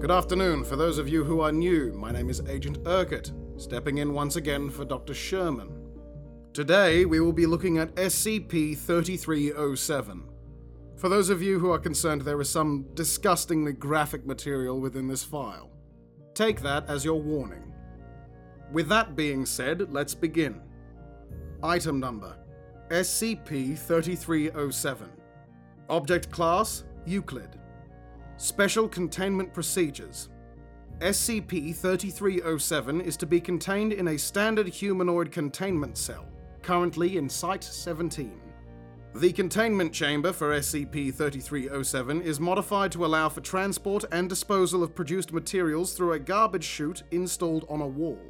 Good afternoon. For those of you who are new, my name is Agent Urquhart, stepping in once again for Dr. Sherman. Today, we will be looking at SCP 3307. For those of you who are concerned, there is some disgustingly graphic material within this file. Take that as your warning. With that being said, let's begin. Item number SCP 3307. Object Class Euclid. Special Containment Procedures SCP 3307 is to be contained in a standard humanoid containment cell, currently in Site 17. The containment chamber for SCP 3307 is modified to allow for transport and disposal of produced materials through a garbage chute installed on a wall.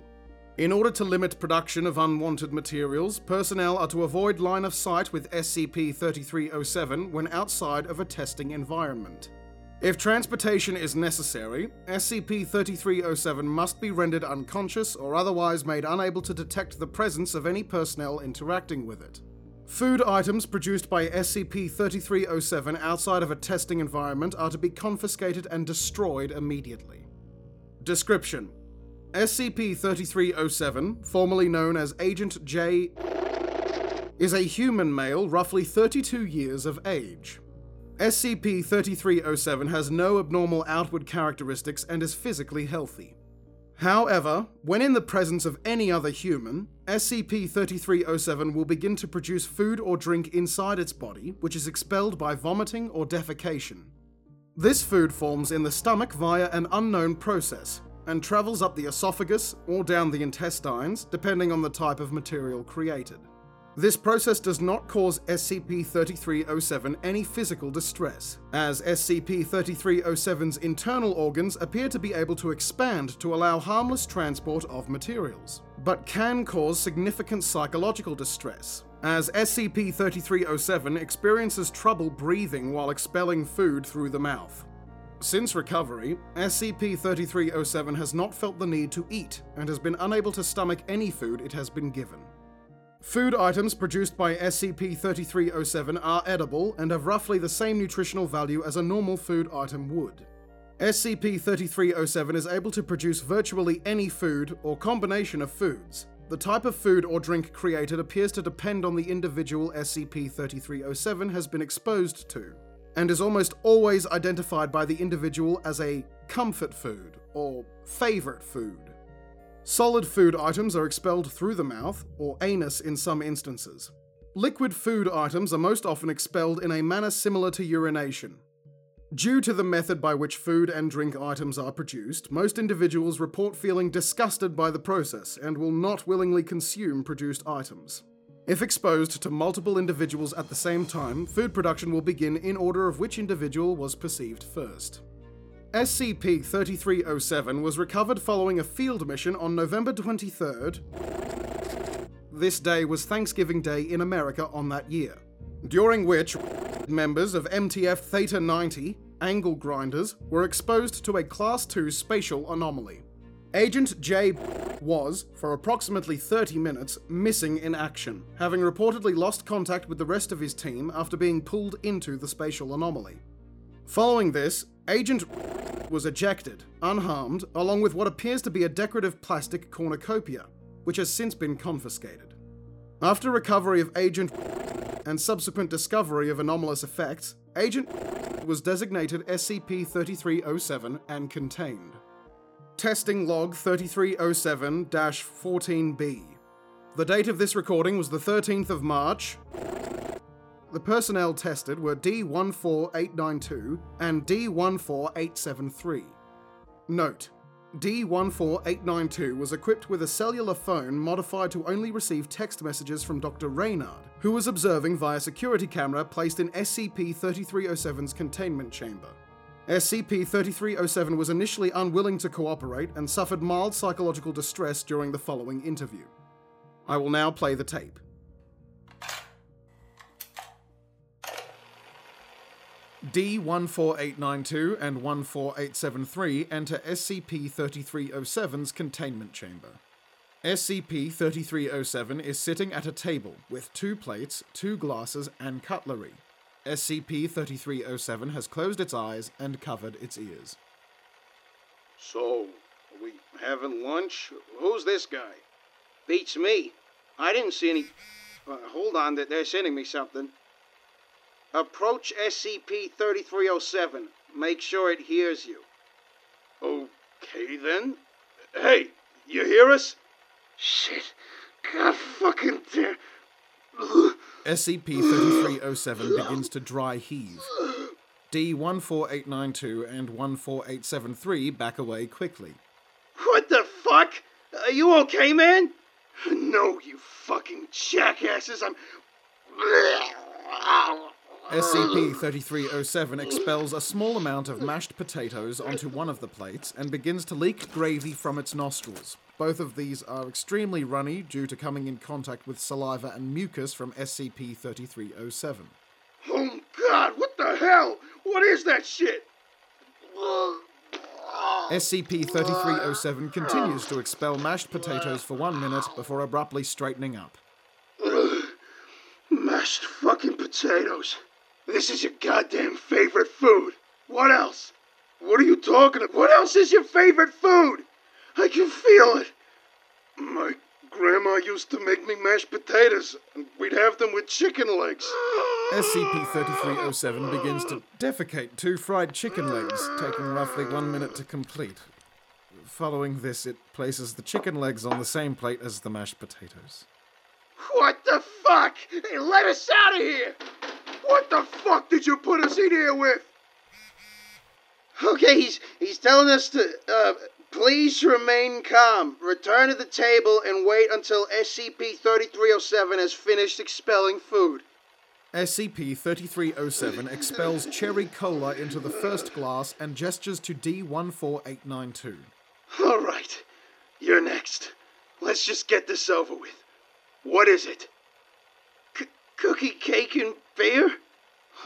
In order to limit production of unwanted materials, personnel are to avoid line of sight with SCP 3307 when outside of a testing environment. If transportation is necessary, SCP 3307 must be rendered unconscious or otherwise made unable to detect the presence of any personnel interacting with it. Food items produced by SCP 3307 outside of a testing environment are to be confiscated and destroyed immediately. Description SCP 3307, formerly known as Agent J, is a human male roughly 32 years of age. SCP 3307 has no abnormal outward characteristics and is physically healthy. However, when in the presence of any other human, SCP 3307 will begin to produce food or drink inside its body, which is expelled by vomiting or defecation. This food forms in the stomach via an unknown process and travels up the esophagus or down the intestines, depending on the type of material created. This process does not cause SCP 3307 any physical distress, as SCP 3307's internal organs appear to be able to expand to allow harmless transport of materials, but can cause significant psychological distress, as SCP 3307 experiences trouble breathing while expelling food through the mouth. Since recovery, SCP 3307 has not felt the need to eat and has been unable to stomach any food it has been given. Food items produced by SCP 3307 are edible and have roughly the same nutritional value as a normal food item would. SCP 3307 is able to produce virtually any food or combination of foods. The type of food or drink created appears to depend on the individual SCP 3307 has been exposed to, and is almost always identified by the individual as a comfort food or favorite food. Solid food items are expelled through the mouth, or anus in some instances. Liquid food items are most often expelled in a manner similar to urination. Due to the method by which food and drink items are produced, most individuals report feeling disgusted by the process and will not willingly consume produced items. If exposed to multiple individuals at the same time, food production will begin in order of which individual was perceived first. SCP 3307 was recovered following a field mission on November 23rd. This day was Thanksgiving Day in America on that year, during which members of MTF Theta 90, angle grinders, were exposed to a Class 2 spatial anomaly. Agent J was, for approximately 30 minutes, missing in action, having reportedly lost contact with the rest of his team after being pulled into the spatial anomaly. Following this, Agent was ejected, unharmed, along with what appears to be a decorative plastic cornucopia, which has since been confiscated. After recovery of Agent and subsequent discovery of anomalous effects, Agent was designated SCP 3307 and contained. Testing log 3307 14B. The date of this recording was the 13th of March, the personnel tested were D14892 and D14873. Note D14892 was equipped with a cellular phone modified to only receive text messages from Dr. Reynard, who was observing via security camera placed in SCP 3307's containment chamber. SCP 3307 was initially unwilling to cooperate and suffered mild psychological distress during the following interview. I will now play the tape. D14892 and 14873 enter SCP 3307's containment chamber. SCP 3307 is sitting at a table with two plates, two glasses, and cutlery. SCP 3307 has closed its eyes and covered its ears. So, we having lunch? Who's this guy? Beats me. I didn't see any. Uh, hold on, they- they're sending me something. Approach SCP 3307. Make sure it hears you. Okay then. Hey, you hear us? Shit. God fucking damn. SCP 3307 begins to dry heave. D14892 and 14873 back away quickly. What the fuck? Are you okay, man? No, you fucking jackasses. I'm. SCP 3307 expels a small amount of mashed potatoes onto one of the plates and begins to leak gravy from its nostrils. Both of these are extremely runny due to coming in contact with saliva and mucus from SCP 3307. Oh god, what the hell? What is that shit? SCP 3307 continues to expel mashed potatoes for one minute before abruptly straightening up. Mashed fucking potatoes. This is your goddamn favorite food. What else? What are you talking about? What else is your favorite food? I can feel it. My grandma used to make me mashed potatoes, and we'd have them with chicken legs. SCP 3307 begins to defecate two fried chicken legs, taking roughly one minute to complete. Following this, it places the chicken legs on the same plate as the mashed potatoes. What the fuck? Hey, let us out of here! What the fuck did you put us in here with? Okay, he's he's telling us to uh, please remain calm. Return to the table and wait until SCP 3307 has finished expelling food. SCP 3307 expels cherry cola into the first glass and gestures to D14892. All right, you're next. Let's just get this over with. What is it? Cookie, cake, and beer?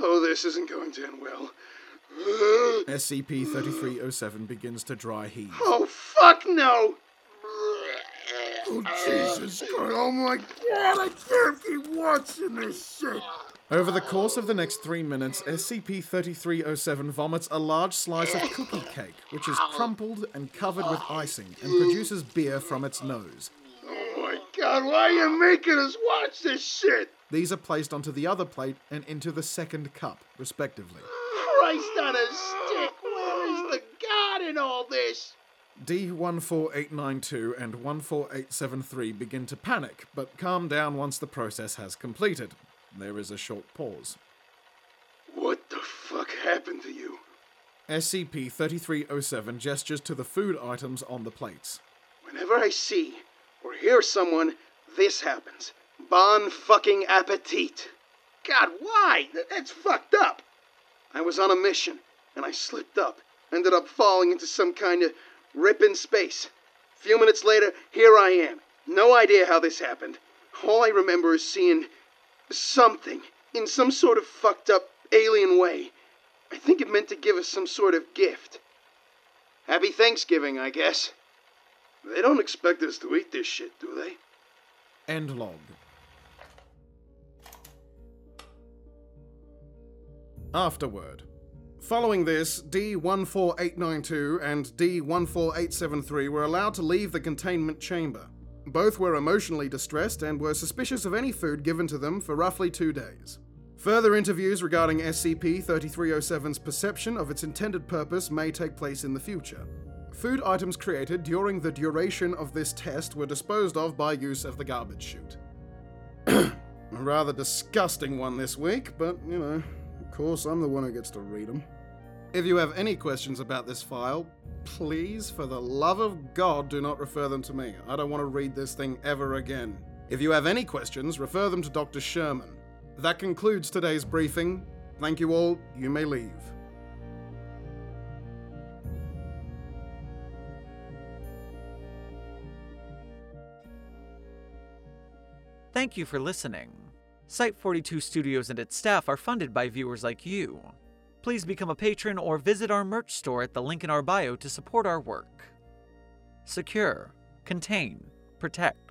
Oh, this isn't going to end well. SCP 3307 begins to dry heave. Oh, fuck no! Oh, Jesus oh, Christ. Oh, my God. I can't keep watching this shit. Over the course of the next three minutes, SCP 3307 vomits a large slice of cookie cake, which is crumpled and covered with icing, and produces beer from its nose. Oh, my God. Why are you making us watch this shit? These are placed onto the other plate and into the second cup, respectively. Christ on a stick! Where is the God in all this? D14892 and 14873 begin to panic, but calm down once the process has completed. There is a short pause. What the fuck happened to you? SCP 3307 gestures to the food items on the plates. Whenever I see or hear someone, this happens. Bon fucking appetit. God, why? That's fucked up. I was on a mission, and I slipped up. Ended up falling into some kind of rip in space. A few minutes later, here I am. No idea how this happened. All I remember is seeing something in some sort of fucked up alien way. I think it meant to give us some sort of gift. Happy Thanksgiving, I guess. They don't expect us to eat this shit, do they? End log. Afterword. Following this, D14892 and D14873 were allowed to leave the containment chamber. Both were emotionally distressed and were suspicious of any food given to them for roughly two days. Further interviews regarding SCP 3307's perception of its intended purpose may take place in the future. Food items created during the duration of this test were disposed of by use of the garbage chute. A rather disgusting one this week, but you know, course, I'm the one who gets to read them. If you have any questions about this file, please, for the love of God, do not refer them to me. I don't want to read this thing ever again. If you have any questions, refer them to Dr. Sherman. That concludes today's briefing. Thank you all. You may leave. Thank you for listening. Site 42 Studios and its staff are funded by viewers like you. Please become a patron or visit our merch store at the link in our bio to support our work. Secure, contain, protect.